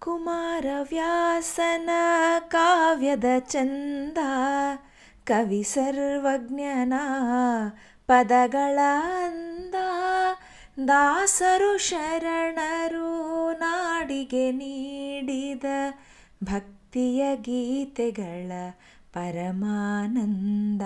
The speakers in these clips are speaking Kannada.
ಕುಮಾರವ್ಯಾಸನ ಕಾವ್ಯದ ಚಂದ ಕವಿ ಸರ್ವಜ್ಞನ ಪದಗಳ ಅಂದ. ದಾಸರು ಶರಣರು ನಾಡಿಗೆ ನೀಡಿದ ಭಕ್ತಿಯ ಗೀತೆಗಳ ಪರಮಾನಂದ.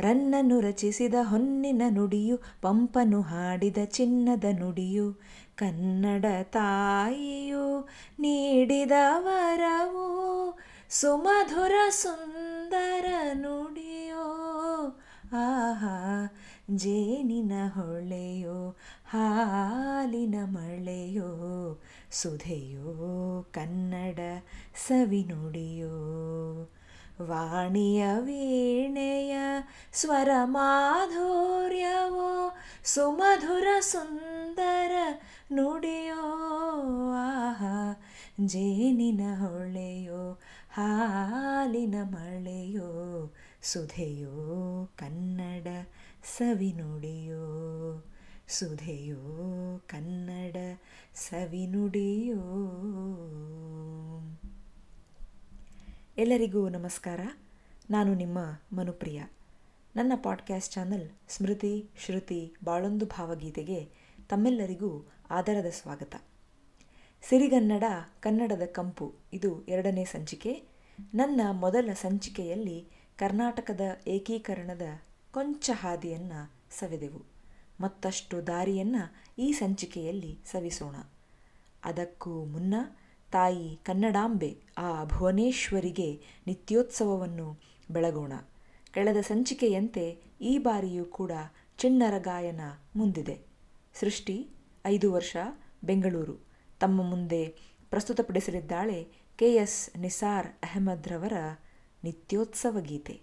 ರನ್ನನು ರಚಿಸಿದ ಹೊನ್ನಿನ ನುಡಿಯು, ಪಂಪನು ಹಾಡಿದ ಚಿನ್ನದ ನುಡಿಯು. ಕನ್ನಡ ತಾಯಿಯು ನೀಡಿದ ವರವು, ಸುಮಧುರ ಸುಂದರ ನುಡಿಯೋ. ಆಹಾ, ಜೇನಿನ ಹೊಳೆಯೋ, ಹಾಲಿನ ಮಳೆಯೋ. ಸುಧೆಯೋ, ಕನ್ನಡ ಸವಿನುಡಿಯೋ ವಾಣಿಯ ವೀಣೆಯ ಸ್ವರ ಮಾಧುರ್ಯವೋ, ಸುಮಧುರ ಸುಂದರ ನುಡಿಯೋ, ಆಹಾ, ಜೇನಿನ ಹೊಳೆಯೋ, ಹಾಲಿನ ಮಳೆಯೋ, ಸುಧೆಯೋ, ಕನ್ನಡ ಸವಿನುಡಿಯೋ ಸುಧೆಯೋ, ಕನ್ನಡ ಸವಿನುಡಿಯೋ ಎಲ್ಲರಿಗೂ ನಮಸ್ಕಾರ. ನಾನು ನಿಮ್ಮ ಮನುಪ್ರಿಯ. ನನ್ನ ಪಾಡ್ಕ್ಯಾಸ್ಟ್ ಚಾನಲ್ ಸ್ಮೃತಿ, ಶ್ರುತಿ, ಬಾಳೊಂದು ಭಾವಗೀತೆಗೆ ತಮ್ಮೆಲ್ಲರಿಗೂ ಆದರದ ಸ್ವಾಗತ. ಸಿರಿಗನ್ನಡ, ಕನ್ನಡದ ಕಂಪು, ಇದು ಎರಡನೇ ಸಂಚಿಕೆ. ನನ್ನ ಮೊದಲ ಸಂಚಿಕೆಯಲ್ಲಿ ಕರ್ನಾಟಕದ ಏಕೀಕರಣದ ಕೊಂಚ ಹಾದಿಯನ್ನು ಸವೆದೆವು. ಮತ್ತಷ್ಟು ದಾರಿಯನ್ನು ಈ ಸಂಚಿಕೆಯಲ್ಲಿ ಸವಿಸೋಣ. ಅದಕ್ಕೂ ಮುನ್ನ ತಾಯಿ ಕನ್ನಡಾಂಬೆ ಆ ಭುವನೇಶ್ವರಿಗೆ ನಿತ್ಯೋತ್ಸವವನ್ನು ಬೆಳಗೋಣ. ಕಳೆದ ಸಂಚಿಕೆಯಂತೆ ಈ ಬಾರಿಯೂ ಕೂಡ ಚಿಣ್ಣರ ಗಾಯನ ಮುಂದಿದೆ. ಸೃಷ್ಟಿ, ಐದು ವರ್ಷ, ಬೆಂಗಳೂರು. ತಮ್ಮ ಮುಂದೆ ಪ್ರಸ್ತುತಪಡಿಸಲಿದ್ದಾಳೆ ಕೆ. ಎಸ್. ನಿಸಾರ್ ಅಹಮದ್ರವರ ನಿತ್ಯೋತ್ಸವ ಗೀತೆ.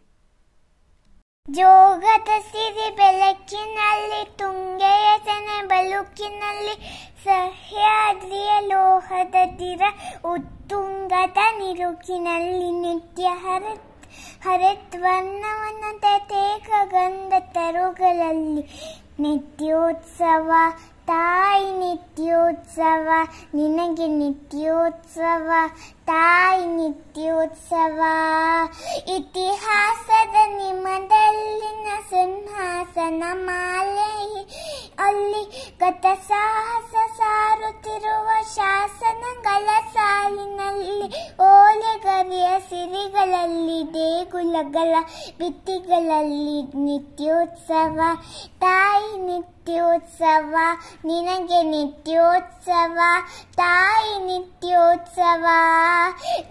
ಜೋಗದ ಸಿರಿ ಬೆಳಕಿನಲ್ಲಿ, ತುಂಗೆಯ ತೆನೆ ಬಳುಕಿನಲ್ಲಿ ಸಹ್ಯಾದ್ರಿಯ ಲೋಹದ ದಿರ ಉತ್ತುಂಗದ ನಿರುಕಿನಲ್ಲಿ ನಿತ್ಯ ಹರತ್ ಹರಿತ್ವರ್ಣವನದ ತೇಕ ಗಂಧ ತರುಗಳಲ್ಲಿ ನಿತ್ಯೋತ್ಸವ, ತಾಯಿ ನಿತ್ಯೋತ್ಸವ, ನಿನಗೆ ನಿತ್ಯೋತ್ಸವ, ತಾಯಿ ನಿತ್ಯೋತ್ಸವ. ಇತಿಹಾಸದ ನಿಮದಲ್ಲಿನ ಸಿಂಹಾಸನ ಮಾಲೆ ಅಲ್ಲಿ ಗತ ಸಾಹಸ ಸಾರುತ್ತಿರುವ ಶಾಸನಗಳ ಸಾಲಿನಲ್ಲಿ ಓಲೆಗರಿಯ ಸಿರಿಗಳಲ್ಲಿ, ದೇಗುಲಗಳ ಭಿತ್ತಿಗಳಲ್ಲಿ ನಿತ್ಯೋತ್ಸವ, ತಾಯಿ ನಿತ್ಯೋತ್ಸವ, ನಿನಗೆ ನಿತ್ಯೋತ್ಸವ, ತಾಯಿ ನಿತ್ಯೋತ್ಸವ.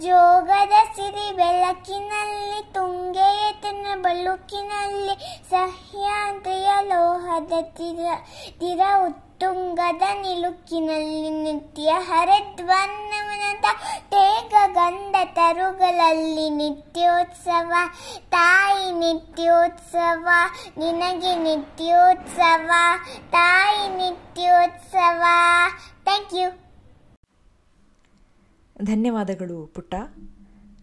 ಜೋಗದ ಸಿರಿ ಬೆಳಕಿನಲ್ಲಿ, ತುಂಗೆಯ ತನ್ನ ಬಳುಕಿನಲ್ಲಿ, ಸಹ್ಯಾಂದ್ರಿಯ ಲೋಹದ ತಿರ ತಿರ ಉತ್ತುಂಗದ ನಿಲುಕಿನಲ್ಲಿ ನಿತ್ಯ ಹರದ್ವನ್ನವನದ ತೇಗ ಗಂಧ ತರುಗಳಲ್ಲಿ ನಿತ್ಯೋತ್ಸವ. ತಾಯಿ ನಿತ್ಯೋತ್ಸವ, ನಿನಗೆ ನಿತ್ಯೋತ್ಸವ. ತಾಯಿ ನಿತ್ಯೋತ್ಸವ. ಥ್ಯಾಂಕ್ ಯು ಧನ್ಯವಾದಗಳು ಪುಟ್ಟ.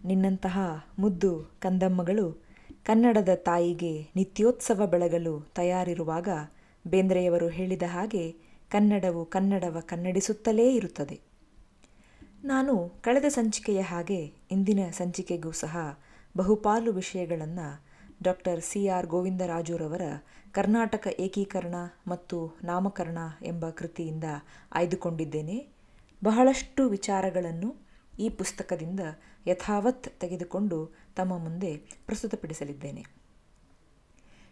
ನಿನ್ನಂತಹ ಮುದ್ದು ಕಂದಮ್ಮಗಳು ಕನ್ನಡದ ತಾಯಿಗೆ ನಿತ್ಯೋತ್ಸವ ಬೆಳಗಲು ತಯಾರಿರುವಾಗ ಬೇಂದ್ರೆಯವರು ಹೇಳಿದ ಹಾಗೆ ಕನ್ನಡವು ಕನ್ನಡವ ಕನ್ನಡಿಸುತ್ತಲೇ ಇರುತ್ತದೆ. ನಾನು ಕಳೆದ ಸಂಚಿಕೆಯ ಹಾಗೆ ಇಂದಿನ ಸಂಚಿಕೆಗೂ ಸಹ ಬಹುಪಾಲು ವಿಷಯಗಳನ್ನು ಡಾಕ್ಟರ್ ಸಿ ಆರ್ ಗೋವಿಂದರಾಜುರವರ ಕರ್ನಾಟಕ ಏಕೀಕರಣ ಮತ್ತು ನಾಮಕರಣ ಎಂಬ ಕೃತಿಯಿಂದ ಆಯ್ದುಕೊಂಡಿದ್ದೇನೆ. ಬಹಳಷ್ಟು ವಿಚಾರಗಳನ್ನು ಈ ಪುಸ್ತಕದಿಂದ ಯಥಾವತ್ ತೆಗೆದುಕೊಂಡು ತಮ್ಮ ಮುಂದೆ ಪ್ರಸ್ತುತಪಡಿಸಲಿದ್ದೇನೆ.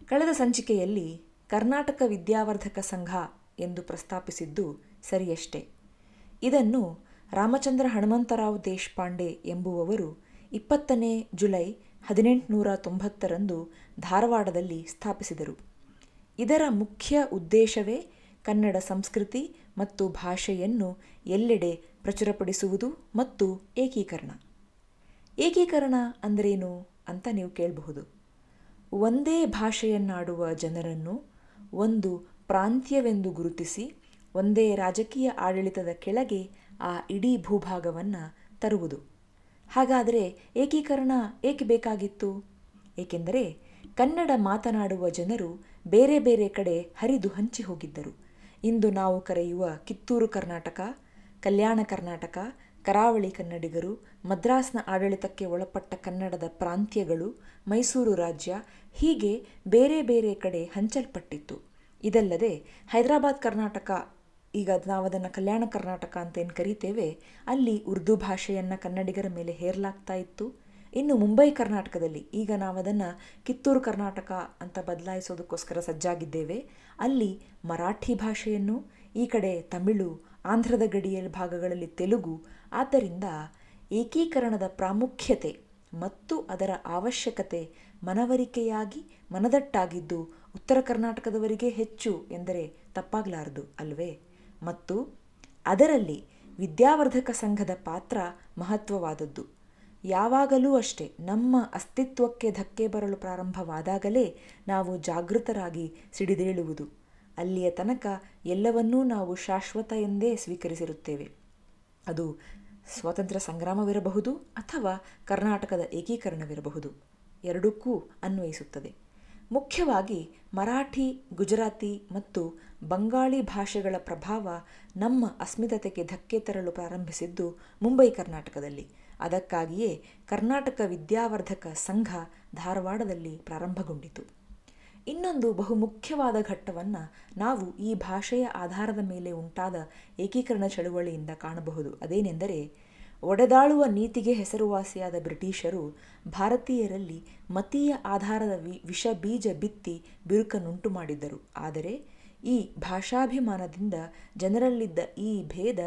ಕಳೆದ ಸಂಚಿಕೆಯಲ್ಲಿ ಕರ್ನಾಟಕ ವಿದ್ಯಾವರ್ಧಕ ಸಂಘ ಎಂದು ಪ್ರಸ್ತಾಪಿಸಿದ್ದು ಸರಿಯಷ್ಟೇ. ಇದನ್ನು ರಾಮಚಂದ್ರ ಹನುಮಂತರಾವ್ ದೇಶಪಾಂಡೆ ಎಂಬುವವರು ಇಪ್ಪತ್ತನೇ ಜುಲೈ ಹದಿನೆಂಟುನೂರ ತೊಂಬತ್ತರಂದು ಧಾರವಾಡದಲ್ಲಿ ಸ್ಥಾಪಿಸಿದರು. ಇದರ ಮುಖ್ಯ ಉದ್ದೇಶವೇ ಕನ್ನಡ ಸಂಸ್ಕೃತಿ ಮತ್ತು ಭಾಷೆಯನ್ನು ಎಲ್ಲೆಡೆ ಪ್ರಚುರಪಡಿಸುವುದು ಮತ್ತು ಏಕೀಕರಣ. ಏಕೀಕರಣ ಅಂದ್ರೇನು ಅಂತ ನೀವು ಕೇಳಬಹುದು. ಒಂದೇ ಭಾಷೆಯನ್ನಾಡುವ ಜನರನ್ನು ಒಂದು ಪ್ರಾಂತ್ಯವೆಂದು ಗುರುತಿಸಿ ಒಂದೇ ರಾಜಕೀಯ ಆಡಳಿತದ ಕೆಳಗೆ ಆ ಇಡೀ ಭೂಭಾಗವನ್ನು ತರುವುದು. ಹಾಗಾದರೆ ಏಕೀಕರಣ ಏಕೆ ಬೇಕಾಗಿತ್ತು? ಏಕೆಂದರೆ ಕನ್ನಡ ಮಾತನಾಡುವ ಜನರು ಬೇರೆ ಬೇರೆ ಕಡೆ ಹರಿದು ಹಂಚಿ ಹೋಗಿದ್ದರು. ಇಂದು ನಾವು ಕರೆಯುವ ಕಿತ್ತೂರು ಕರ್ನಾಟಕ, ಕಲ್ಯಾಣ ಕರ್ನಾಟಕ, ಕರಾವಳಿ ಕನ್ನಡಿಗರು, ಮದ್ರಾಸ್ನ ಆಡಳಿತಕ್ಕೆ ಒಳಪಟ್ಟ ಕನ್ನಡದ ಪ್ರಾಂತ್ಯಗಳು, ಮೈಸೂರು ರಾಜ್ಯ ಹೀಗೆ ಬೇರೆ ಬೇರೆ ಕಡೆ ಹಂಚಲ್ಪಟ್ಟಿತ್ತು. ಇದಲ್ಲದೆ ಹೈದರಾಬಾದ್ ಕರ್ನಾಟಕ, ಈಗ ನಾವು ಅದನ್ನು ಕಲ್ಯಾಣ ಕರ್ನಾಟಕ ಅಂತೇನು ಕರಿತೇವೆ, ಅಲ್ಲಿ ಉರ್ದು ಭಾಷೆಯನ್ನು ಕನ್ನಡಿಗರ ಮೇಲೆ ಹೇರಲಾಗ್ತಾ ಇತ್ತು. ಇನ್ನು ಮುಂಬೈ ಕರ್ನಾಟಕದಲ್ಲಿ ಈಗ ನಾವು ಅದನ್ನು ಕಿತ್ತೂರು ಕರ್ನಾಟಕ ಅಂತ ಬದಲಾಯಿಸೋದಕ್ಕೋಸ್ಕರ ಸಜ್ಜಾಗಿದ್ದೇವೆ. ಅಲ್ಲಿ ಮರಾಠಿ ಭಾಷೆಯನ್ನು, ಈ ಕಡೆ ತಮಿಳು, ಆಂಧ್ರದ ಗಡಿಯ ಭಾಗಗಳಲ್ಲಿ ತೆಲುಗು, ಆದ್ದರಿಂದ ಏಕೀಕರಣದ ಪ್ರಾಮುಖ್ಯತೆ ಮತ್ತು ಅದರ ಅವಶ್ಯಕತೆ ಮನವರಿಕೆಯಾಗಿ ಮನದಟ್ಟಾಗಿದ್ದು ಉತ್ತರ ಕರ್ನಾಟಕದವರಿಗೆ ಹೆಚ್ಚು ಎಂದರೆ ತಪ್ಪಾಗಲಾರದು ಅಲ್ವೇ? ಮತ್ತು ಅದರಲ್ಲಿ ವಿದ್ಯಾವರ್ಧಕ ಸಂಘದ ಪಾತ್ರ ಮಹತ್ವವಾದದ್ದು. ಯಾವಾಗಲೂ ಅಷ್ಟೇ, ನಮ್ಮ ಅಸ್ತಿತ್ವಕ್ಕೆ ಧಕ್ಕೆ ಬರಲು ಪ್ರಾರಂಭವಾದಾಗಲೇ ನಾವು ಜಾಗೃತರಾಗಿ ಸಿಡಿದೇಳುವುದು. ಅಲ್ಲಿಯ ತನಕ ಎಲ್ಲವನ್ನೂ ನಾವು ಶಾಶ್ವತ ಎಂದೇ ಸ್ವೀಕರಿಸಿರುತ್ತೇವೆ. ಅದು ಸ್ವಾತಂತ್ರ್ಯ ಸಂಗ್ರಾಮವಿರಬಹುದು ಅಥವಾ ಕರ್ನಾಟಕದ ಏಕೀಕರಣವಿರಬಹುದು. ಎರಡಕ್ಕೂ ಅನ್ವಯಿಸುತ್ತದೆ. ಮುಖ್ಯವಾಗಿ ಮರಾಠಿ, ಗುಜರಾತಿ ಮತ್ತು ಬಂಗಾಳಿ ಭಾಷೆಗಳ ಪ್ರಭಾವ ನಮ್ಮ ಅಸ್ಮಿತತೆಗೆ ಧಕ್ಕೆ ತರಲು ಪ್ರಾರಂಭಿಸಿದ್ದು ಮುಂಬೈ, ಕರ್ನಾಟಕದಲ್ಲಿ. ಅದಕ್ಕಾಗಿಯೇ ಕರ್ನಾಟಕ ವಿದ್ಯಾವರ್ಧಕ ಸಂಘ ಧಾರವಾಡದಲ್ಲಿ ಪ್ರಾರಂಭಗೊಂಡಿತು. ಇನ್ನೊಂದು ಬಹುಮುಖ್ಯವಾದ ಘಟ್ಟವನ್ನು ನಾವು ಈ ಭಾಷೆಯ ಆಧಾರದ ಮೇಲೆ ಉಂಟಾದ ಏಕೀಕರಣ ಚಳುವಳಿಯಿಂದ ಕಾಣಬಹುದು. ಅದೇನೆಂದರೆ ಒಡೆದಾಳುವ ನೀತಿಗೆ ಹೆಸರುವಾಸಿಯಾದ ಬ್ರಿಟಿಷರು ಭಾರತೀಯರಲ್ಲಿ ಮತೀಯ ಆಧಾರದ ವಿ, ವಿಷ ಬೀಜ ಬಿತ್ತಿ ಬಿರುಕನ್ನುಂಟು ಮಾಡಿದ್ದರು. ಆದರೆ ಈ ಭಾಷಾಭಿಮಾನದಿಂದ ಜನರಲ್ಲಿದ್ದ ಈ ಭೇದ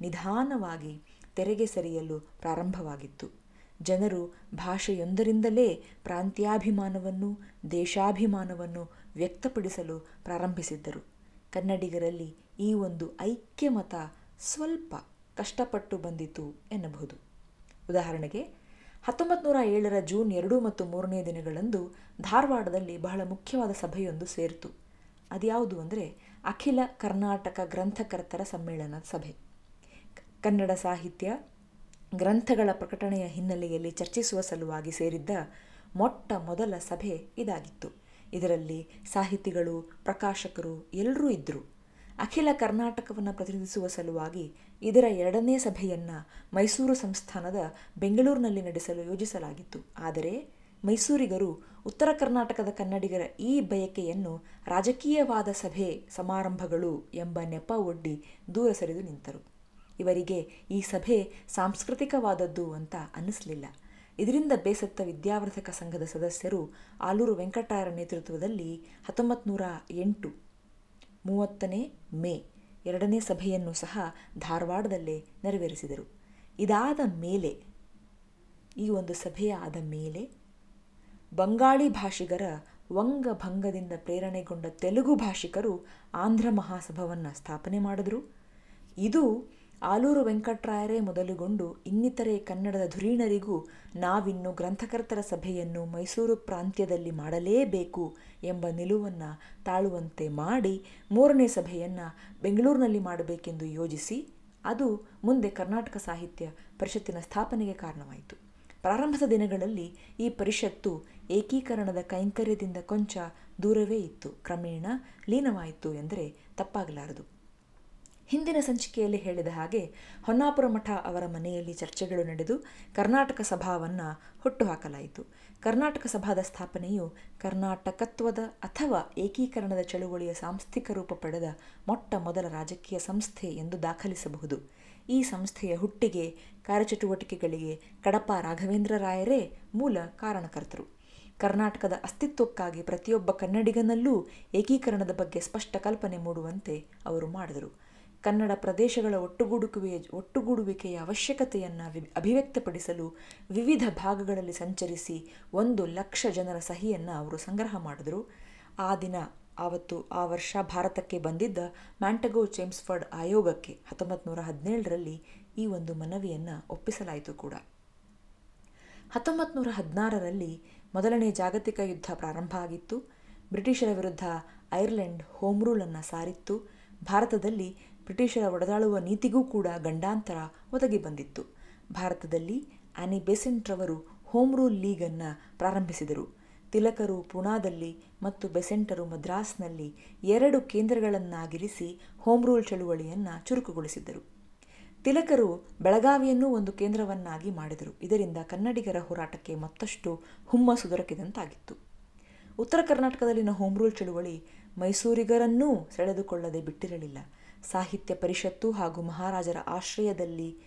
ನಿಧಾನವಾಗಿ ತೆರೆಗೆ ಸರಿಯಲು ಪ್ರಾರಂಭವಾಗಿತ್ತು. ಜನರು ಭಾಷೆಯೊಂದರಿಂದಲೇ ಪ್ರಾಂತ್ಯಾಭಿಮಾನವನ್ನು, ದೇಶಾಭಿಮಾನವನ್ನು ವ್ಯಕ್ತಪಡಿಸಲು ಪ್ರಾರಂಭಿಸಿದ್ದರು. ಕನ್ನಡಿಗರಲ್ಲಿ ಈ ಒಂದು ಐಕ್ಯಮತ ಸ್ವಲ್ಪ ಕಷ್ಟಪಟ್ಟು ಬಂದಿತು ಎನ್ನಬಹುದು. ಉದಾಹರಣೆಗೆ ಹತ್ತೊಂಬತ್ತು ನೂರ ಏಳರ ಜೂನ್ ಎರಡು ಮತ್ತು ಮೂರನೇ ದಿನಗಳಂದು ಧಾರವಾಡದಲ್ಲಿ ಬಹಳ ಮುಖ್ಯವಾದ ಸಭೆಯೊಂದು ಸೇರಿತು. ಅದ್ಯಾವುದು ಅಂದರೆ ಅಖಿಲ ಕರ್ನಾಟಕ ಗ್ರಂಥಕರ್ತರ ಸಮ್ಮೇಳನದ ಸಭೆ. ಕನ್ನಡ ಸಾಹಿತ್ಯ, ಗ್ರಂಥಗಳ ಪ್ರಕಟಣೆಯ ಹಿನ್ನೆಲೆಯಲ್ಲಿ ಚರ್ಚಿಸುವ ಸಲುವಾಗಿ ಸೇರಿದ್ದ ಮೊಟ್ಟ ಮೊದಲ ಸಭೆ ಇದಾಗಿತ್ತು. ಇದರಲ್ಲಿ ಸಾಹಿತಿಗಳು, ಪ್ರಕಾಶಕರು ಎಲ್ಲರೂ ಇದ್ದರು ಅಖಿಲ ಕರ್ನಾಟಕವನ್ನು ಪ್ರತಿನಿಧಿಸುವ ಸಲುವಾಗಿ ಇದರ ಎರಡನೇ ಸಭೆಯನ್ನು ಮೈಸೂರು ಸಂಸ್ಥಾನದ ಬೆಂಗಳೂರಿನಲ್ಲಿ ನಡೆಸಲು ಯೋಜಿಸಲಾಗಿತ್ತು. ಆದರೆ ಮೈಸೂರಿಗರು ಉತ್ತರ ಕರ್ನಾಟಕದ ಕನ್ನಡಿಗರ ಈ ಬಯಕೆಯನ್ನು ರಾಜಕೀಯವಾದ ಸಭೆ ಸಮಾರಂಭಗಳು ಎಂಬ ನೆಪ ಒಡ್ಡಿ ದೂರ ಸರಿದು ನಿಂತರು. ಇವರಿಗೆ ಈ ಸಭೆ ಸಾಂಸ್ಕೃತಿಕವಾದದ್ದು ಅಂತ ಅನ್ನಿಸಲಿಲ್ಲ. ಇದರಿಂದ ಬೇಸತ್ತ ವಿದ್ಯಾವರ್ಧಕ ಸಂಘದ ಸದಸ್ಯರು ಆಲೂರು ವೆಂಕಟಾಯರ ನೇತೃತ್ವದಲ್ಲಿ ಹತ್ತೊಂಬತ್ತು ನೂರ ಎಂಟು ಮೂವತ್ತನೇ ಮೇ ಎರಡನೇ ಸಭೆಯನ್ನು ಸಹ ಧಾರವಾಡದಲ್ಲೇ ನೆರವೇರಿಸಿದರು. ಇದಾದ ಮೇಲೆ, ಈ ಒಂದು ಸಭೆಯ ಆದ ಮೇಲೆ ಬಂಗಾಳಿ ಭಾಷಿಗರ ವಂಗಭಂಗದಿಂದ ಪ್ರೇರಣೆಗೊಂಡ ತೆಲುಗು ಭಾಷಿಕರು ಆಂಧ್ರ ಮಹಾಸಭಾವನ್ನು ಸ್ಥಾಪನೆ ಮಾಡಿದರು. ಇದು ಆಲೂರು ವೆಂಕಟರಾಯರೇ ಮೊದಲುಗೊಂಡು ಇನ್ನಿತರೆ ಕನ್ನಡದ ಧುರೀಣರಿಗೂ ನಾವಿನ್ನು ಗ್ರಂಥಕರ್ತರ ಸಭೆಯನ್ನು ಮೈಸೂರು ಪ್ರಾಂತ್ಯದಲ್ಲಿ ಮಾಡಲೇಬೇಕು ಎಂಬ ನಿಲುವನ್ನು ತಾಳುವಂತೆ ಮಾಡಿ ಮೂರನೇ ಸಭೆಯನ್ನು ಬೆಂಗಳೂರಿನಲ್ಲಿ ಮಾಡಬೇಕೆಂದು ಯೋಜಿಸಿ ಅದು ಮುಂದೆ ಕರ್ನಾಟಕ ಸಾಹಿತ್ಯ ಪರಿಷತ್ತಿನ ಸ್ಥಾಪನೆಗೆ ಕಾರಣವಾಯಿತು. ಪ್ರಾರಂಭದ ದಿನಗಳಲ್ಲಿ ಈ ಪರಿಷತ್ತು ಏಕೀಕರಣದ ಕೈಂಕರ್ಯದಿಂದ ಕೊಂಚ ದೂರವೇ ಇತ್ತು. ಕ್ರಮೇಣ ಲೀನವಾಯಿತು ಎಂದರೆ ತಪ್ಪಾಗಲಾರದು. ಹಿಂದಿನ ಸಂಚಿಕೆಯಲ್ಲಿ ಹೇಳಿದ ಹಾಗೆ ಹೊನ್ನಾಪುರ ಮಠ ಅವರ ಮನೆಯಲ್ಲಿ ಚರ್ಚೆಗಳು ನಡೆದು ಕರ್ನಾಟಕ ಸಭಾವನ್ನು ಹುಟ್ಟುಹಾಕಲಾಯಿತು. ಕರ್ನಾಟಕ ಸಭಾದ ಸ್ಥಾಪನೆಯು ಕರ್ನಾಟಕತ್ವದ ಅಥವಾ ಏಕೀಕರಣದ ಚಳುವಳಿಯ ಸಾಂಸ್ಥಿಕ ರೂಪ ಪಡೆದ ಮೊಟ್ಟ ಮೊದಲ ರಾಜಕೀಯ ಸಂಸ್ಥೆ ಎಂದು ದಾಖಲಿಸಬಹುದು. ಈ ಸಂಸ್ಥೆಯ ಹುಟ್ಟಿಗೆ, ಕಾರ್ಯಚಟುವಟಿಕೆಗಳಿಗೆ ಕಡಪ ರಾಘವೇಂದ್ರ ರಾಯರೇ ಮೂಲ ಕಾರಣಕರ್ತರು. ಕರ್ನಾಟಕದ ಅಸ್ತಿತ್ವಕ್ಕಾಗಿ ಪ್ರತಿಯೊಬ್ಬ ಕನ್ನಡಿಗನಲ್ಲೂ ಏಕೀಕರಣದ ಬಗ್ಗೆ ಸ್ಪಷ್ಟ ಕಲ್ಪನೆ ಮೂಡುವಂತೆ ಅವರು ಮಾಡಿದರು. ಕನ್ನಡ ಪ್ರದೇಶಗಳ ಒಟ್ಟುಗೂಡುವಿಕೆಯ ಒಟ್ಟುಗೂಡುವಿಕೆಯ ಅವಶ್ಯಕತೆಯನ್ನು ಅಭಿವ್ಯಕ್ತಪಡಿಸಲು ವಿವಿಧ ಭಾಗಗಳಲ್ಲಿ ಸಂಚರಿಸಿ ಒಂದು ಲಕ್ಷ ಜನರ ಸಹಿಯನ್ನು ಅವರು ಸಂಗ್ರಹ ಮಾಡಿದರು. ಆ ದಿನ, ಆವತ್ತು, ಆ ವರ್ಷ ಭಾರತಕ್ಕೆ ಬಂದಿದ್ದ ಮ್ಯಾಂಟಗೋ ಚೇಮ್ಸ್ಫರ್ಡ್ ಆಯೋಗಕ್ಕೆ ಹತ್ತೊಂಬತ್ತು ನೂರ ಹದಿನೇಳರಲ್ಲಿ ಈ ಒಂದು ಮನವಿಯನ್ನು ಒಪ್ಪಿಸಲಾಯಿತು ಕೂಡ. ಹತ್ತೊಂಬತ್ತು ನೂರ ಹದಿನಾರರಲ್ಲಿ ಮೊದಲನೇ ಜಾಗತಿಕ ಯುದ್ಧ ಪ್ರಾರಂಭ ಆಗಿತ್ತು. ಬ್ರಿಟಿಷರ ವಿರುದ್ಧ ಐರ್ಲೆಂಡ್ ಹೋಮ್ ರೂಲನ್ನು ಸಾರಿತ್ತು. ಭಾರತದಲ್ಲಿ ಬ್ರಿಟಿಷರ ಒಡೆದಾಳುವ ನೀತಿಗೂ ಕೂಡ ಗಂಡಾಂತರ ಒದಗಿ ಬಂದಿತ್ತು. ಭಾರತದಲ್ಲಿ ಆನಿ ಬೆಸೆಂಟ್ರವರು ಹೋಮ್ ರೂಲ್ ಲೀಗನ್ನು ಪ್ರಾರಂಭಿಸಿದರು. ತಿಲಕರು ಪುಣಾದಲ್ಲಿ ಮತ್ತು ಬೆಸೆಂಟರು ಮದ್ರಾಸ್ನಲ್ಲಿ ಎರಡು ಕೇಂದ್ರಗಳನ್ನಾಗಿರಿಸಿ ಹೋಮ್ ರೂಲ್ ಚಳುವಳಿಯನ್ನು ಚುರುಕುಗೊಳಿಸಿದ್ದರು. ತಿಲಕರು ಬೆಳಗಾವಿಯನ್ನು ಒಂದು ಕೇಂದ್ರವನ್ನಾಗಿ ಮಾಡಿದರು. ಇದರಿಂದ ಕನ್ನಡಿಗರ ಹೋರಾಟಕ್ಕೆ ಮತ್ತಷ್ಟು ಹುಮ್ಮಸ್ಸು ದೊರಕಿದಂತಾಗಿತ್ತು. ಉತ್ತರ ಕರ್ನಾಟಕದಲ್ಲಿನ ಹೋಮ್ ರೂಲ್ ಚಳುವಳಿ ಮೈಸೂರಿಗರನ್ನೂ ಸೆಳೆದುಕೊಳ್ಳದೆ ಬಿಟ್ಟಿರಲಿಲ್ಲ. ಸಾಹಿತ್ಯ ಪರಿಷತ್ತು ಹಾಗೂ ಮಹಾರಾಜರ ಆಶ್ರಯದಲ್ಲಿ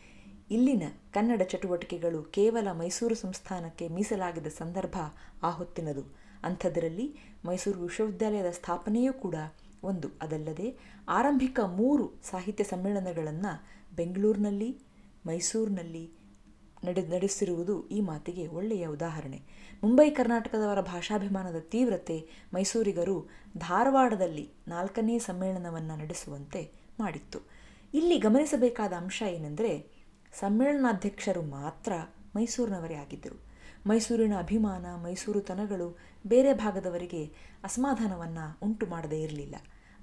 ಇಲ್ಲಿನ ಕನ್ನಡ ಚಟುವಟಿಕೆಗಳು ಕೇವಲ ಮೈಸೂರು ಸಂಸ್ಥಾನಕ್ಕೆ ಮೀಸಲಾಗಿದ್ದ ಸಂದರ್ಭ ಆ ಹೊತ್ತಿನದು. ಅಂಥದ್ದರಲ್ಲಿ ಮೈಸೂರು ವಿಶ್ವವಿದ್ಯಾಲಯದ ಸ್ಥಾಪನೆಯೂ ಕೂಡ ಒಂದು. ಅದಲ್ಲದೆ ಆರಂಭಿಕ ಮೂರು ಸಾಹಿತ್ಯ ಸಮ್ಮೇಳನಗಳನ್ನು ಬೆಂಗಳೂರಿನಲ್ಲಿ, ಮೈಸೂರಿನಲ್ಲಿ ನಡೆ, ನಡೆಸಿರುವುದು ಈ ಮಾತಿಗೆ ಒಳ್ಳೆಯ ಉದಾಹರಣೆ. ಮುಂಬೈ ಕರ್ನಾಟಕದವರ ಭಾಷಾಭಿಮಾನದ ತೀವ್ರತೆ ಮೈಸೂರಿಗರು ಧಾರವಾಡದಲ್ಲಿ ನಾಲ್ಕನೇ ಸಮ್ಮೇಳನವನ್ನು ನಡೆಸುವಂತೆ ಮಾಡಿತ್ತು. ಇಲ್ಲಿ ಗಮನಿಸಬೇಕಾದ ಅಂಶ ಏನೆಂದರೆ, ಸಮ್ಮೇಳನಾಧ್ಯಕ್ಷರು ಮಾತ್ರ ಮೈಸೂರಿನವರೇ ಆಗಿದ್ದರು. ಮೈಸೂರಿನ ಅಭಿಮಾನ ಮೈಸೂರುತನಗಳು ಬೇರೆ ಭಾಗದವರಿಗೆ ಅಸಮಾಧಾನವನ್ನು ಉಂಟು ಮಾಡದೇ ಇರಲಿಲ್ಲ.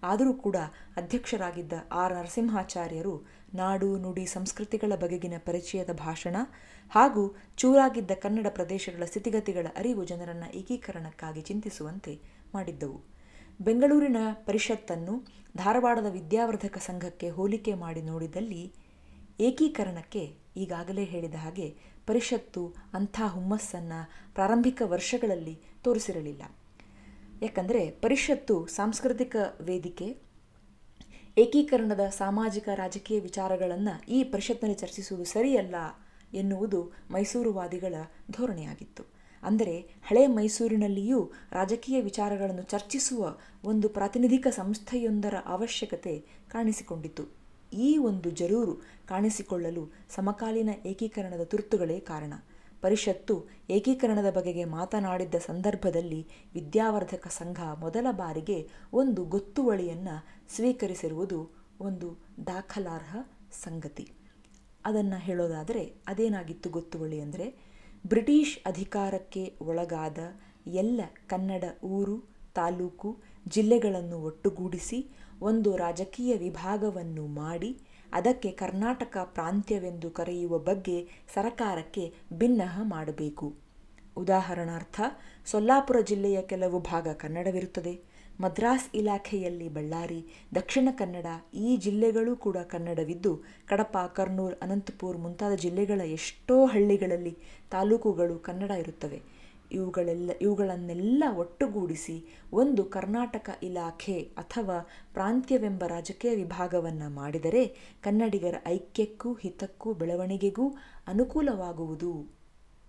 ಆದರೂ ಕೂಡ ಅಧ್ಯಕ್ಷರಾಗಿದ್ದ ಆರ್ ನರಸಿಂಹಾಚಾರ್ಯರು ನಾಡು, ನುಡಿ ಸಂಸ್ಕೃತಿಗಳ ಬಗೆಗಿನ ಪರಿಚಯದ ಭಾಷಣ ಹಾಗೂ ಚೂರಾಗಿದ್ದ ಕನ್ನಡ ಪ್ರದೇಶಗಳ ಸ್ಥಿತಿಗತಿಗಳ ಅರಿವು ಜನರನ್ನು ಏಕೀಕರಣಕ್ಕಾಗಿ ಚಿಂತಿಸುವಂತೆ ಮಾಡಿದ್ದವು. ಬೆಂಗಳೂರಿನ ಪರಿಷತ್ತನ್ನು ಧಾರವಾಡದ ವಿದ್ಯಾವರ್ಧಕ ಸಂಘಕ್ಕೆ ಹೋಲಿಕೆ ಮಾಡಿ ನೋಡಿದಲ್ಲಿ ಏಕೀಕರಣಕ್ಕೆ ಈಗಾಗಲೇ ಹೇಳಿದ ಹಾಗೆ ಪರಿಷತ್ತು ಅಂಥ ಹುಮ್ಮಸ್ಸನ್ನು ಪ್ರಾರಂಭಿಕ ವರ್ಷಗಳಲ್ಲಿ ತೋರಿಸಿರಲಿಲ್ಲ. ಯಾಕಂದರೆ ಪರಿಷತ್ತು ಸಾಂಸ್ಕೃತಿಕ ವೇದಿಕೆ, ಏಕೀಕರಣದ ಸಾಮಾಜಿಕ ರಾಜಕೀಯ ವಿಚಾರಗಳನ್ನು ಈ ಪರಿಷತ್ನಲ್ಲಿ ಚರ್ಚಿಸುವುದು ಸರಿಯಲ್ಲ ಎನ್ನುವುದು ಮೈಸೂರುವಾದಿಗಳ ಧೋರಣೆಯಾಗಿತ್ತು. ಅಂದರೆ ಹಳೆ ಮೈಸೂರಿನಲ್ಲಿಯೂ ರಾಜಕೀಯ ವಿಚಾರಗಳನ್ನು ಚರ್ಚಿಸುವ ಒಂದು ಪ್ರಾತಿನಿಧಿಕ ಸಂಸ್ಥೆಯೊಂದರ ಅವಶ್ಯಕತೆ ಕಾಣಿಸಿಕೊಂಡಿತು ಈ ಒಂದು ಜರೂರು ಕಾಣಿಸಿಕೊಳ್ಳಲು ಸಮಕಾಲೀನ ಏಕೀಕರಣದ ತುರ್ತುಗಳೇ ಕಾರಣ. ಪರಿಷತ್ತು ಏಕೀಕರಣದ ಬಗೆಗೆ ಮಾತನಾಡಿದ್ದ ಸಂದರ್ಭದಲ್ಲಿ ವಿದ್ಯಾವರ್ಧಕ ಸಂಘ ಮೊದಲ ಬಾರಿಗೆ ಒಂದು ಗೊತ್ತುವಳಿಯನ್ನು ಸ್ವೀಕರಿಸಿರುವುದು ಒಂದು ದಾಖಲಾರ್ಹ ಸಂಗತಿ. ಅದನ್ನು ಹೇಳೋದಾದರೆ ಅದೇನಾಗಿತ್ತು ಗೊತ್ತುವಳಿ ಅಂದರೆ ಬ್ರಿಟಿಷ್ ಅಧಿಕಾರಕ್ಕೆ ಒಳಗಾದ ಎಲ್ಲ ಕನ್ನಡ ಊರು, ತಾಲೂಕು, ಜಿಲ್ಲೆಗಳನ್ನು ಒಟ್ಟುಗೂಡಿಸಿ ಒಂದು ರಾಜಕೀಯ ವಿಭಾಗವನ್ನು ಮಾಡಿ ಅದಕ್ಕೆ ಕರ್ನಾಟಕ ಪ್ರಾಂತ್ಯವೆಂದು ಕರೆಯುವ ಬಗ್ಗೆ ಸರಕಾರಕ್ಕೆ ಭಿನ್ನಹ ಮಾಡಬೇಕು. ಉದಾಹರಣಾರ್ಥ, ಸೊಲ್ಲಾಪುರ ಜಿಲ್ಲೆಯ ಕೆಲವು ಭಾಗ ಕನ್ನಡವಿರುತ್ತದೆ. ಮದ್ರಾಸ್ ಇಲಾಖೆಯಲ್ಲಿ ಬಳ್ಳಾರಿ, ದಕ್ಷಿಣ ಕನ್ನಡ, ಈ ಜಿಲ್ಲೆಗಳೂ ಕೂಡ ಕನ್ನಡವಿದ್ದು, ಕಡಪ, ಕರ್ನೂಲ್, ಅನಂತಪುರ್ ಮುಂತಾದ ಜಿಲ್ಲೆಗಳ ಎಷ್ಟೋ ಹಳ್ಳಿಗಳಲ್ಲಿ ತಾಲೂಕುಗಳು ಕನ್ನಡ ಇರುತ್ತವೆ. ಇವುಗಳೆಲ್ಲ, ಇವುಗಳನ್ನೆಲ್ಲ ಒಟ್ಟುಗೂಡಿಸಿ ಒಂದು ಕರ್ನಾಟಕ ಇಲಾಖೆ ಅಥವಾ ಪ್ರಾಂತ್ಯವೆಂಬ ರಾಜಕೀಯ ವಿಭಾಗವನ್ನು ಮಾಡಿದರೆ ಕನ್ನಡಿಗರ ಐಕ್ಯಕ್ಕೂ ಹಿತಕ್ಕೂ ಬೆಳವಣಿಗೆಗೂ ಅನುಕೂಲವಾಗುವುದು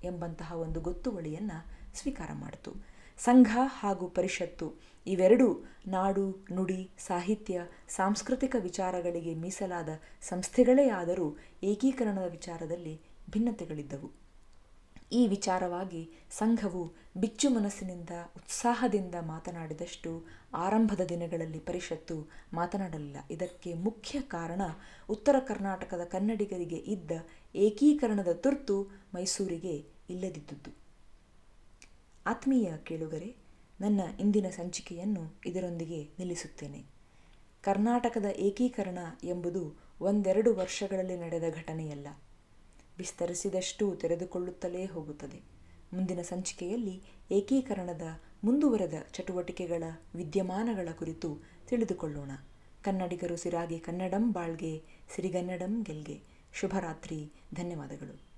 ಎಂಬಂತಹ ಒಂದು ಗೊತ್ತುವಳಿಯನ್ನು ಸ್ವೀಕಾರ ಮಾಡಿತು. ಸಂಘ ಹಾಗೂ ಪರಿಷತ್ತು ಇವೆರಡೂ ನಾಡು, ನುಡಿ, ಸಾಹಿತ್ಯ, ಸಾಂಸ್ಕೃತಿಕ ವಿಚಾರಗಳಿಗೆ ಮೀಸಲಾದ ಸಂಸ್ಥೆಗಳೇ ಆದರೂ ಏಕೀಕರಣದ ವಿಚಾರದಲ್ಲಿ ಭಿನ್ನತೆಗಳಿದ್ದವು. ಈ ವಿಚಾರವಾಗಿ ಸಂಘವು ಬಿಚ್ಚು ಮನಸ್ಸಿನಿಂದ ಉತ್ಸಾಹದಿಂದ ಮಾತನಾಡಿದಷ್ಟು ಆರಂಭದ ದಿನಗಳಲ್ಲಿ ಪರಿಷತ್ತು ಮಾತನಾಡಲಿಲ್ಲ. ಇದಕ್ಕೆ ಮುಖ್ಯ ಕಾರಣ ಉತ್ತರ ಕರ್ನಾಟಕದ ಕನ್ನಡಿಗರಿಗೆ ಇದ್ದ ಏಕೀಕರಣದ ತುರ್ತು ಮೈಸೂರಿಗೆ ಇಲ್ಲದಿದ್ದುದು. ಆತ್ಮೀಯ ಕೇಳುಗರೆ, ನನ್ನ ಇಂದಿನ ಸಂಚಿಕೆಯನ್ನು ಇದರೊಂದಿಗೆ ನಿಲ್ಲಿಸುತ್ತೇನೆ. ಕರ್ನಾಟಕದ ಏಕೀಕರಣ ಎಂಬುದು ಒಂದೆರಡು ವರ್ಷಗಳಲ್ಲಿ ನಡೆದ ಘಟನೆಯಲ್ಲ. ವಿಸ್ತರಿಸಿದಷ್ಟು ತೆರೆದುಕೊಳ್ಳುತ್ತಲೇ ಹೋಗುತ್ತದೆ. ಮುಂದಿನ ಸಂಚಿಕೆಯಲ್ಲಿ ಏಕೀಕರಣದ ಮುಂದುವರೆದ ಚಟುವಟಿಕೆಗಳ ವಿದ್ಯಮಾನಗಳ ಕುರಿತು ತಿಳಿದುಕೊಳ್ಳೋಣ. ಕನ್ನಡಿಗರು ಸಿರಾಗಿ ಕನ್ನಡಂ, ಬಾಳ್ಗೆ ಸಿರಿಗನ್ನಡಂ ಗೆಲ್ಗೆ. ಶುಭರಾತ್ರಿ, ಧನ್ಯವಾದಗಳು.